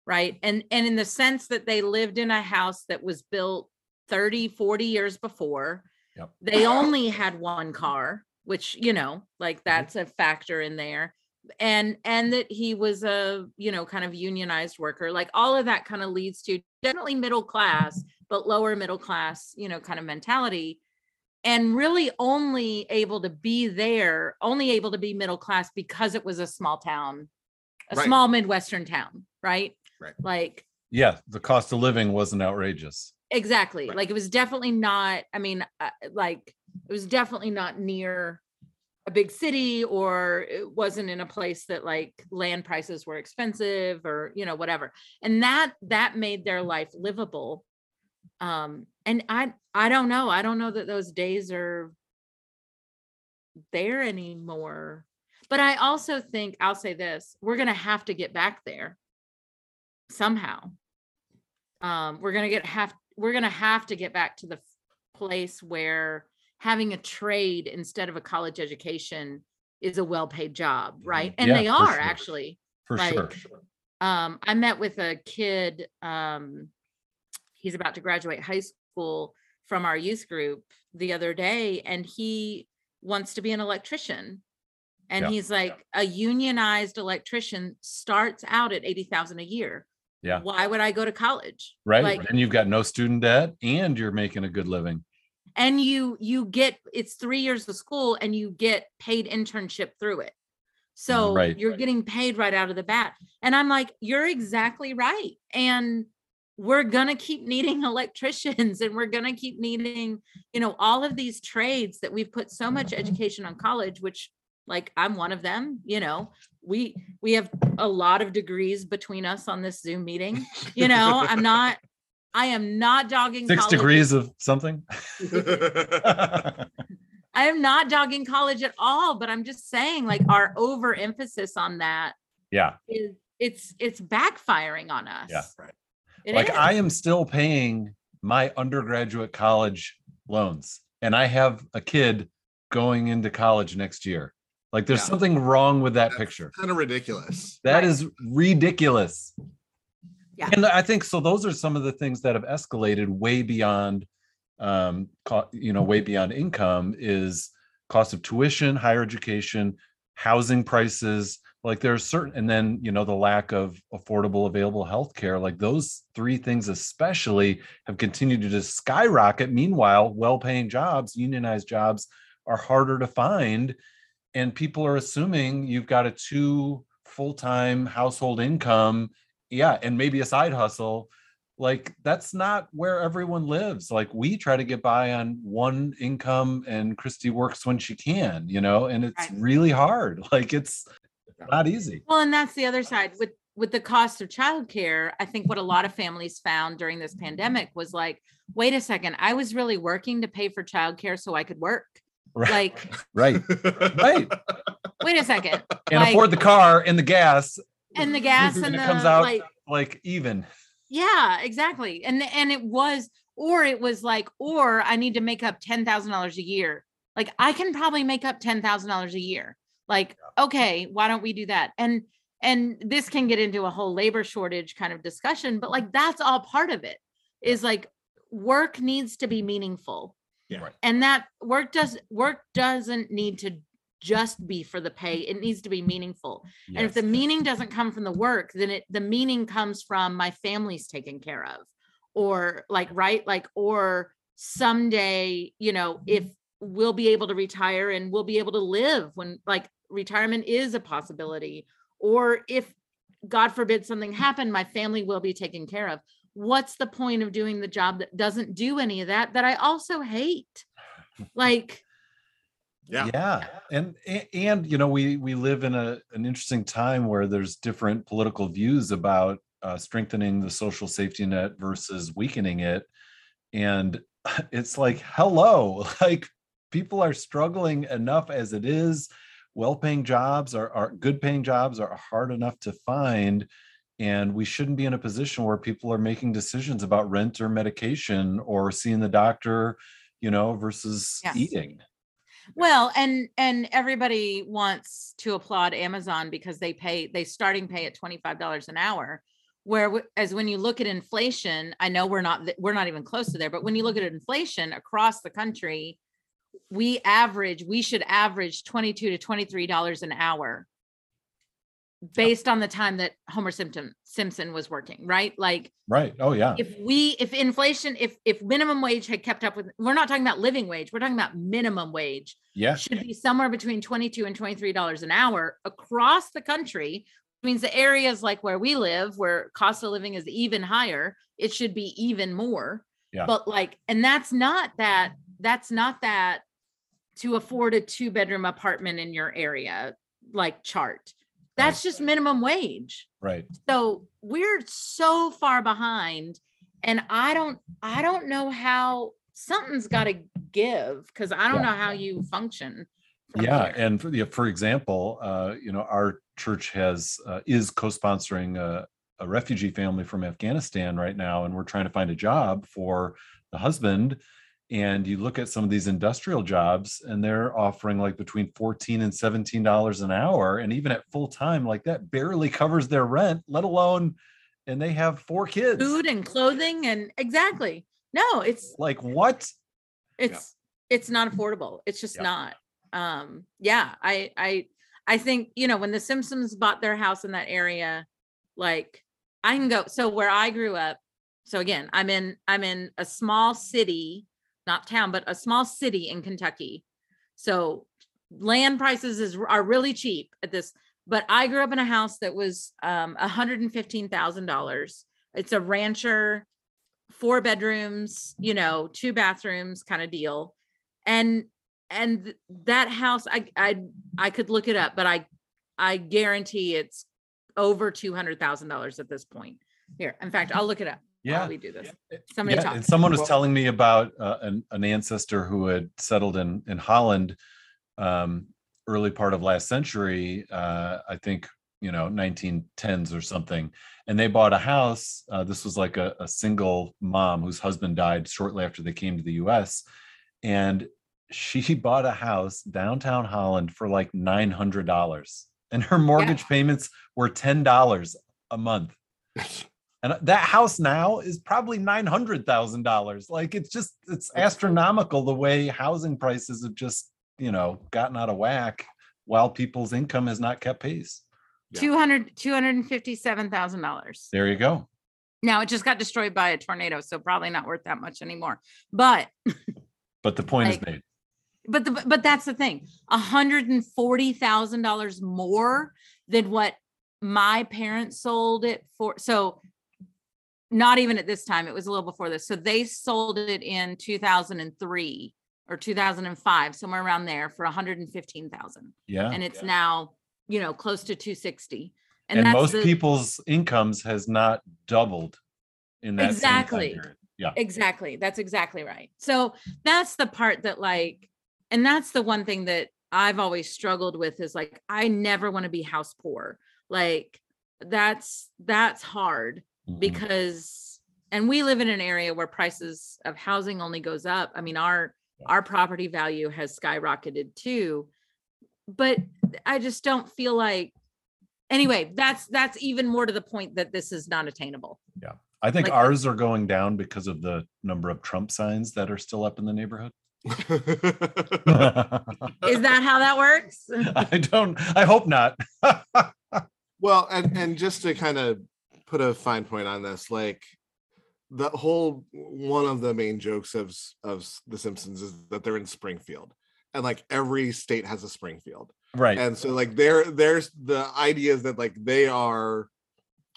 right? And and in the sense that they lived in a house that was built 30 40 years before Yep. they only had one car which you know like mm-hmm. that's a factor in there. And and that he was a you know kind of unionized worker like all of that kind of leads to definitely middle class but lower middle class you know kind of mentality and really only able to be there only able to be middle class because it was a small town a Right. small midwestern town right Right. like Yeah. The cost of living wasn't outrageous. exactly Right. like it was definitely not i mean uh, like it was definitely not near a big city or it wasn't in a place that like land prices were expensive or you know whatever and that that made their life livable um and i i don't know i don't know that those days are there anymore but i also think i'll say this we're gonna have to get back there somehow um we're gonna get have we're gonna have to get back to the place where having a trade instead of a college education is a well-paid job right and Yeah, they for are sure. actually For Like, sure. um i met with a kid um he's about to graduate high school from our youth group the other day and he wants to be an electrician and Yeah. he's like a unionized electrician starts out at 80,000 a year Yeah. why would i go to college Right. like and you've got no student debt and you're making a good living. and you you get it's 3 years of school and you get paid internship through it so Right. you're getting paid right out of the bat and i'm like you're exactly right and we're going to keep needing *laughs* electricians and we're going to keep needing you know all of these trades that we've put so much mm-hmm. education on college which like i'm one of them you know we we have a lot of degrees between us on this zoom meeting you know i'm not *laughs* i am not dogging Six college. degrees of something. *laughs* i am not dogging college at all but i'm just saying like our overemphasis on that yeah. is it's it's backfiring on us Yeah. Right. It like is. I am still paying my undergraduate college loans and I have a kid going into college next year. Like there's Yeah. something wrong with that picture. Kind of ridiculous. That Right. is ridiculous. Yeah. And I think so those are some of the things that have escalated way beyond um co- you know way beyond income is cost of tuition, higher education, housing prices, like there's certain and then you know the lack of affordable available healthcare like those three things especially have continued to just skyrocket. Meanwhile well-paying jobs unionized jobs are harder to find and people are assuming you've got a two full-time household income yeah and maybe a side hustle. Like that's not where everyone lives. Like we try to get by on one income and christy works when she can you know and it's Right. really hard. *laughs* Like it's not easy Well, and that's the other side with with the cost of childcare. I think what a lot of families found during this pandemic was like, wait a second, I was really working to pay for childcare so I could work. right Like, *laughs* right right wait a second, and like, afford the car and the gas and the gas *laughs* and, and it the comes out like, like even yeah, exactly. And and it was, or it was like, or I need to make up ten thousand dollars a year. Like I can probably make up ten thousand dollars a year. Like, okay, why don't we do that? And and this can get into a whole labor shortage kind of discussion, but like that's all part of it. Is like work needs to be meaningful. Yeah. Right. And that work does work doesn't need to just be for the pay. It needs to be meaningful. And if the meaning doesn't come from the work, then it the meaning comes from my family's taken care of. Or like, right? Like, or someday, you know, if mm-hmm. we'll be able to retire and we'll be able to live when like retirement is a possibility. Or if God forbid something happened, my family will be taken care of. What's the point of doing the job that doesn't do any of that that I also hate? *laughs* Like, Yeah. yeah and and you know we we live in a an interesting time where there's different political views about uh, strengthening the social safety net versus weakening it and *laughs* it's like hello *laughs* like people are struggling enough as it is well-paying jobs are, are good paying jobs are hard enough to find and we shouldn't be in a position where people are making decisions about rent or medication or seeing the doctor you know versus Yes. eating Well, and and everybody wants to applaud Amazon because they pay they starting pay at $25 an hour. Where as when you look at inflation, I know we're not we're not even close to there, but when you look at inflation across the country, we average we should average 22 to 23 dollars an hour based on the time that Homer Simpson Simpson was working, right? Like right. Oh yeah. if we if inflation if if minimum wage had kept up with we're not talking about living wage, we're talking about minimum wage yeah. should be somewhere between 22 and 23 dollars an hour across the country. Which means the areas like where we live where cost of living is even higher it should be even more. Yeah. but like and that's not that that's not that to afford a two bedroom apartment in your area like chart that's just minimum wage right so we're so far behind and i don't i don't know how something's got to give because i don't Yeah. know how you function yeah here. and for, yeah, for example uh you know our church has uh, is co-sponsoring a, a refugee family from afghanistan right now and we're trying to find a job for the husband and you look at some of these industrial jobs and they're offering like between 14 and 17 dollars an hour and even at full time like that barely covers their rent let alone and they have four kids. Food and clothing and exactly. No it's like what? It's it's not affordable. It's just Yeah. not. Um yeah i i i think you know when the simpsons bought their house in that area like i can go so where i grew up so again i'm in i'm in a small city not town but a small city in kentucky so land prices is are really cheap at this but i grew up in a house that was um $115000 it's a rancher four bedrooms you know two bathrooms kind of deal and and that house, I I I could look it up, but I I guarantee it's over two hundred thousand dollars at this point. Here, in fact, I'll look it up. Yeah. while we do this. Somebody Yeah, talk. and someone was telling me about uh, an, an ancestor who had settled in in Holland um, early part of last century. Uh, I think you know 1910s or something, and they bought a house. Uh, this was like a, a single mom whose husband died shortly after they came to the U.S. and she *laughs* bought a house downtown Holland for like nine hundred dollars, and her mortgage payments were ten dollars a month. *laughs* And that house now is probably nine hundred thousand dollars. Like it's just it's astronomical the way housing prices have just you know gotten out of whack while people's income has not kept pace. Yeah. 200 257,000 dollars. There you go. Now it just got destroyed by a tornado, so probably not worth that much anymore. But *laughs* But the point Like- is made. but the but that's the thing. A hundred and forty thousand dollars more than what my parents sold it for. So not even at this time, it was a little before this. So they sold it in two thousand and three or two thousand and five, somewhere around there for hundred and fifteen thousand. Yeah. And it's now, you know, close to two sixty. And, that's most the- people's incomes has not doubled in that same time Exactly. Yeah. Exactly. That's exactly right. So that's the part that like, and that's the one thing that I've always struggled with is like, I never want to be house poor. Like that's, that's hard Mhm. because, and we live in an area where prices of housing only goes up. I mean, our, our property value has skyrocketed too. But I just don't feel like, anyway, that's, that's even more to the point that this is not attainable. Yeah. I think like- ours are going down because of the number of Trump signs that are still up in the neighborhood. *laughs* Is that how that works? I don't I hope not. *laughs* well, and and just to kind of put a fine point on this, like the whole one of the main jokes of of The Simpsons is that they're in Springfield, and like every state has a Springfield, right. and so like there there's the idea is that like they are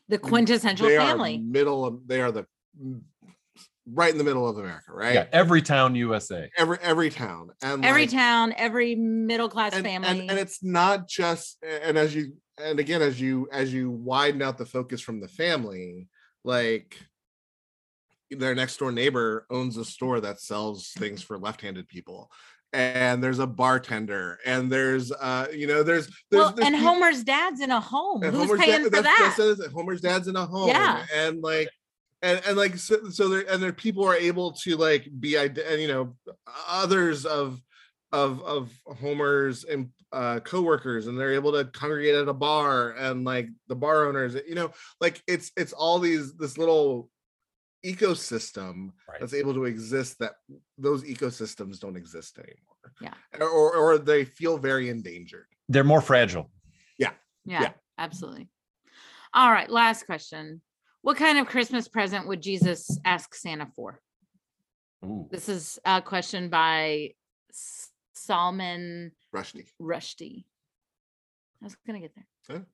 The quintessential they family. are middle of they are the right in the middle of America, right? Yeah, every town USA. Every every town and Every like, town, every middle class and, family. and, and it's not just and as you and again as you as you widen out the focus from the family like their next door neighbor owns a store that sells things for left-handed people and there's a bartender and there's uh you know there's there's, well, there's and Homer's dad's in a home. Who's Homer's paying dad- for that? Homer's dad's in a home. Yeah. And like and, and like so, so there and there people are able to like be and you know others of of of Homer's and uh co-workers and they're able to congregate at a bar and like the bar owners, you know, like it's it's all these this little ecosystem Right. that's able to exist that those ecosystems don't exist anymore. Yeah. Or or they feel very endangered. They're more fragile. yeah, yeah. absolutely. All right, last question. What kind of Christmas present would Jesus ask Santa for? Ooh. This is a question by S- Salman Rushdie. Rushdie. I was gonna get there.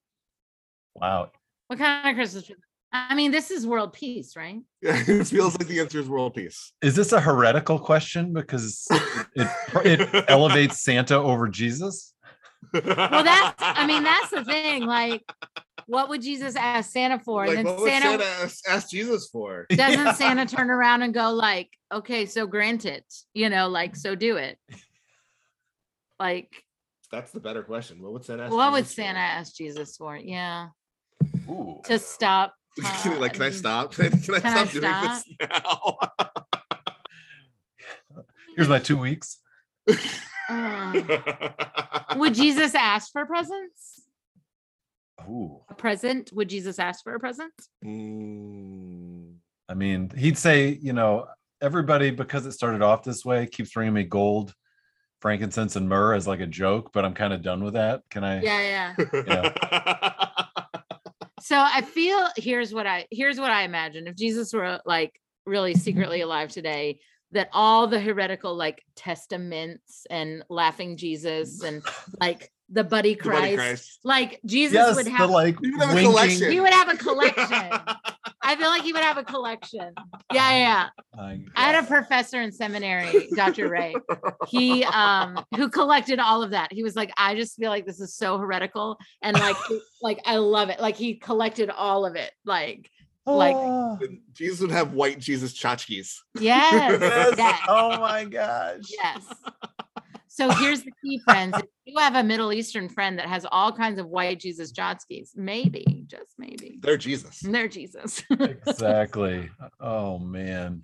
Wow. What kind of Christmas? present? I mean, this is world peace, right? *laughs* Yeah, it feels like the answer is world peace. Is this a heretical question because it it *laughs* elevates Santa over Jesus? Well, that's I mean, that's the thing. Like, what would Jesus ask Santa for? like, and what then would Santa, Santa ask, ask Jesus for? *laughs* doesn't Santa turn around and go like, okay, so grant it, you know, like so do it. Like, That's the better question. What would Santa ask? what would Jesus for? Santa ask Jesus for? Yeah, Ooh. to stop. *laughs* like, can I stop? Can *laughs* I, can I can I stop doing this now? Here's my two weeks. uh, *laughs* would Jesus ask for presents? Ooh. A present? Would Jesus ask for a present? Mm, I mean, he'd say, you know, everybody, because it started off this way, keeps bringing me gold, frankincense, and myrrh as like a joke, but I'm kind of done with that. Can I? Yeah, yeah. *laughs* So I feel here's what I here's what I imagine if Jesus were like really secretly alive today, that all the heretical like testaments and laughing Jesus mm. and like the buddy The Buddy Christ, Christ. like Jesus yes, would the have like You would have a winking. collection. he would have a collection. *laughs* I feel like he would have a collection. Yeah, yeah. yeah. My I had a professor in seminary, Dr. Ray. He um who collected all of that. He was like, I just feel like this is so heretical. And like like I love it. Like he collected all of it. Like like Oh, Jesus would have white Jesus tchotchkes. yes. *laughs* yes. yes. Oh my gosh. Yes. So here's the key, friends. If you have a Middle Eastern friend that has all kinds of white Jesus tchotchkes, maybe, just maybe, They're Jesus. they're Jesus. Exactly. *laughs* Oh man.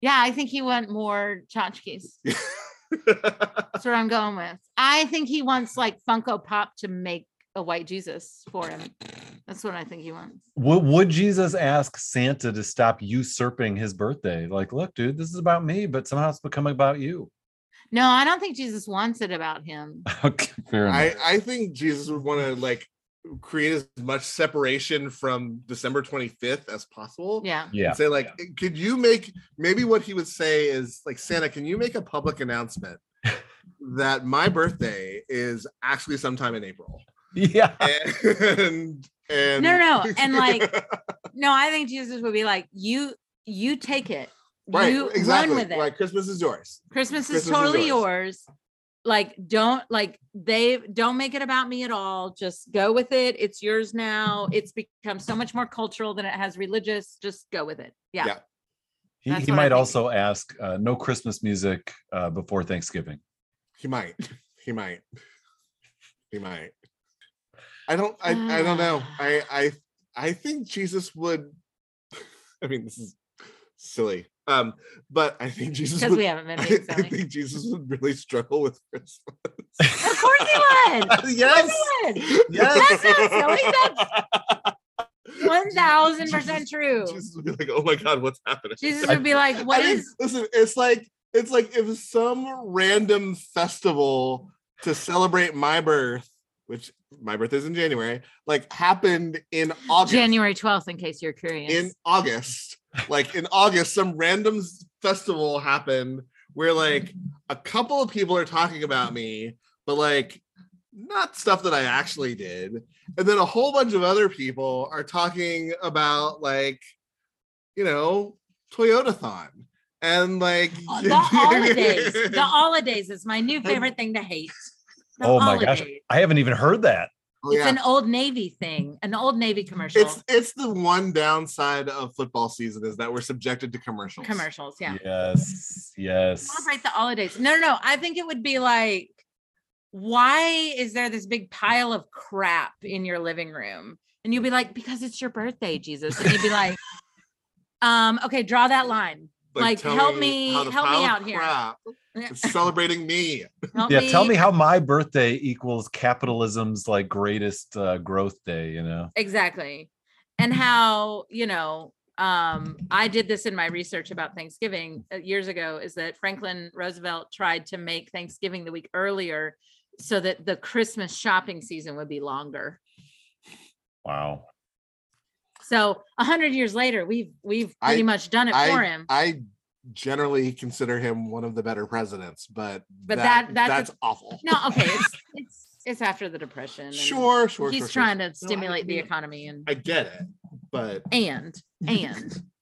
yeah, I think he want more tchotchkes. *laughs* That's what I'm going with. I think he wants like Funko Pop to make a white Jesus for him. That's what I think he wants. Would, would Jesus ask Santa to stop usurping his birthday? Like, look, dude, this is about me, but somehow it's becoming about you. No, I don't think Jesus wants it about him. *laughs* Okay, fair enough. I, I think Jesus would want to like create as much separation from December 25th as possible. Yeah. yeah. Say like, could you make maybe what he would say is like Santa, can you make a public announcement *laughs* that my birthday is actually sometime in April? Yeah. And and No, no, no, and, like, No, I think Jesus would be like, you, you take it. Right, you exactly. run with it. Like Christmas is yours. Christmas, Christmas is is totally yours. yours. Like, don't like they don't make it about me at all. Just go with it. It's yours now. It's become so much more cultural than it has religious. Just go with it. Yeah. Yeah. He, he might also ask uh, no Christmas music uh, before Thanksgiving. He might. He might. He might. I don't I, I don't know. I I I think Jesus would *laughs* I mean this is silly. Um but I think Jesus Because we haven't been *laughs* I, I think Jesus would really struggle with Christmas. *laughs* Of course he would. Yes. he would. Yes. That's not silly. That's *laughs* one thousand percent true. Jesus would be like, oh my god, what's happening? Jesus would be like, "What I mean, is?" listen, it's like it's like if some random festival to celebrate my birth, which my birth is in January, like happened in August. January twelfth, in case you're curious. in August, like in August, some random festival happened where like a couple of people are talking about me, but like not stuff that I actually did. And then a whole bunch of other people are talking about like, you know, Toyotathon. And like the *laughs* holidays. The holidays is my new favorite thing to hate. The oh my gosh. I haven't even heard that. Oh, It's yeah. an old Navy thing, an old Navy commercial. it's it's the one downside of football season is that we're subjected to commercials. commercials, yeah. Yes. Yes. Celebrate the holidays. No, no, no. I think it would be like, why is there this big pile of crap in your living room? And you'd be like, because it's your birthday, Jesus. And you'd be like, *laughs* um, okay, draw that line. Like, tell help me- how help me pile of out here. Crap celebrating me. *laughs* Help Yeah. Tell me how my birthday equals capitalism's like greatest uh, growth day, you know? exactly and how you know um i did this in my research about thanksgiving uh, years ago is that franklin roosevelt tried to make thanksgiving the week earlier so that the christmas shopping season would be longer Wow. so a hundred years later we've we've I- pretty much done it for I, him I generally consider him one of the better presidents, but But that- that's a- that's awful. no okay it's *laughs* it's it's after the depression and Sure, sure. he's sure, sure. trying No, to I stimulate the economy and I get it, but and and *laughs*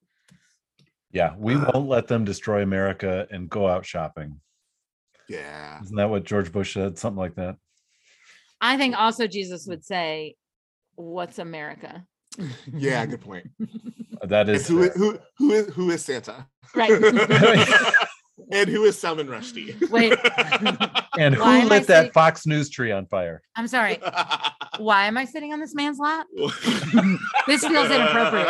Yeah. We Uh, won't let them destroy America and go out shopping. yeah. Isn't that what George Bush said? Something like that. i think also jesus would say what's america Yeah, *laughs* good point. That And is who, fair. who who is who is Santa? right *laughs* and who is Salman Rushdie? Wait, *laughs* and who Why am I lit that sitting- Fox News tree on fire? I'm sorry. Why am I sitting on this man's lap? *laughs* This feels inappropriate.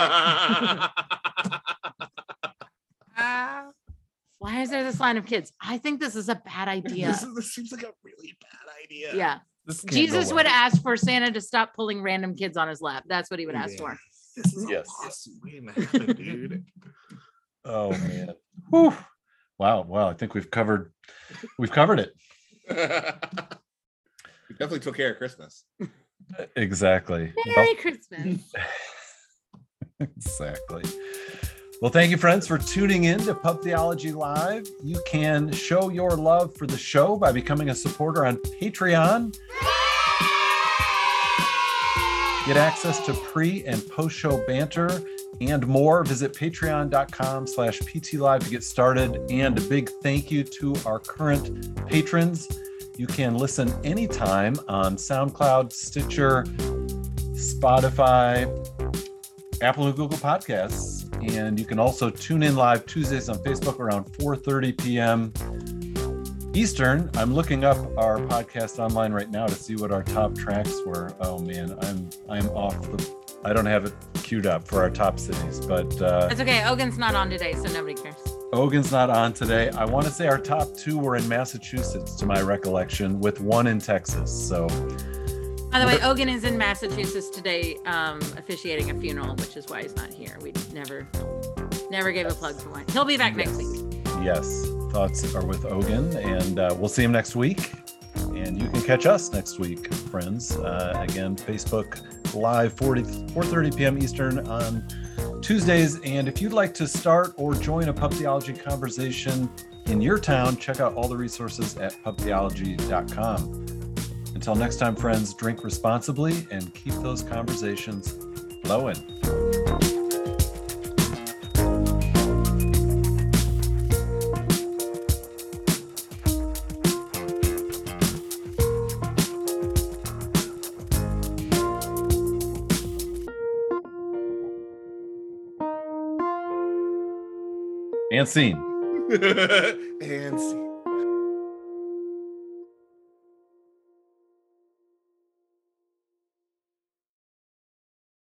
Uh, why is there this line of kids? I think this is a bad idea. This, is- this seems like a really bad idea. Yeah. This can't go Jesus would ask for Santa to stop pulling random kids on his lap. That's what he would ask for. This is Yes. a lawsuit waiting to happen, dude. Oh *laughs* man. Whew. Wow. Wow. I think we've covered we've covered it. *laughs* we definitely took care of Christmas. Exactly. Well, Merry Christmas. *laughs* exactly. Well, thank you, friends, for tuning in to Pub Theology Live. You can show your love for the show by becoming a supporter on Patreon. Get access to pre and post show banter and more. Visit patreon.com slash ptlive to get started. And a big thank you to our current patrons. You can listen anytime on SoundCloud, Stitcher, Spotify, Apple and Google Podcasts. And you can also tune in live Tuesdays on Facebook around 4:30 p.m. Eastern. I'm looking up our podcast online right now to see what our top tracks were. Oh man, I'm I'm off the I don't have it queued up for our top cities, but uh That's okay. Ogan's not on today, so nobody cares. Ogan's not on today. I want to say our top two were in Massachusetts, to my recollection, with one in Texas. So By the way, Ogan is in Massachusetts today, um, officiating a funeral, which is why he's not here. We never, never gave a plug for one. He'll be back next week. yes, thoughts are with Ogan, and uh, we'll see him next week. And you can catch us next week, friends. Uh, again, Facebook Live 40, 4.30 p.m. Eastern on Tuesdays. And if you'd like to start or join a pub theology conversation in your town, check out all the resources at pubtheology.com. Until next time, friends, drink responsibly and keep those conversations flowing. And scene. and *laughs* see.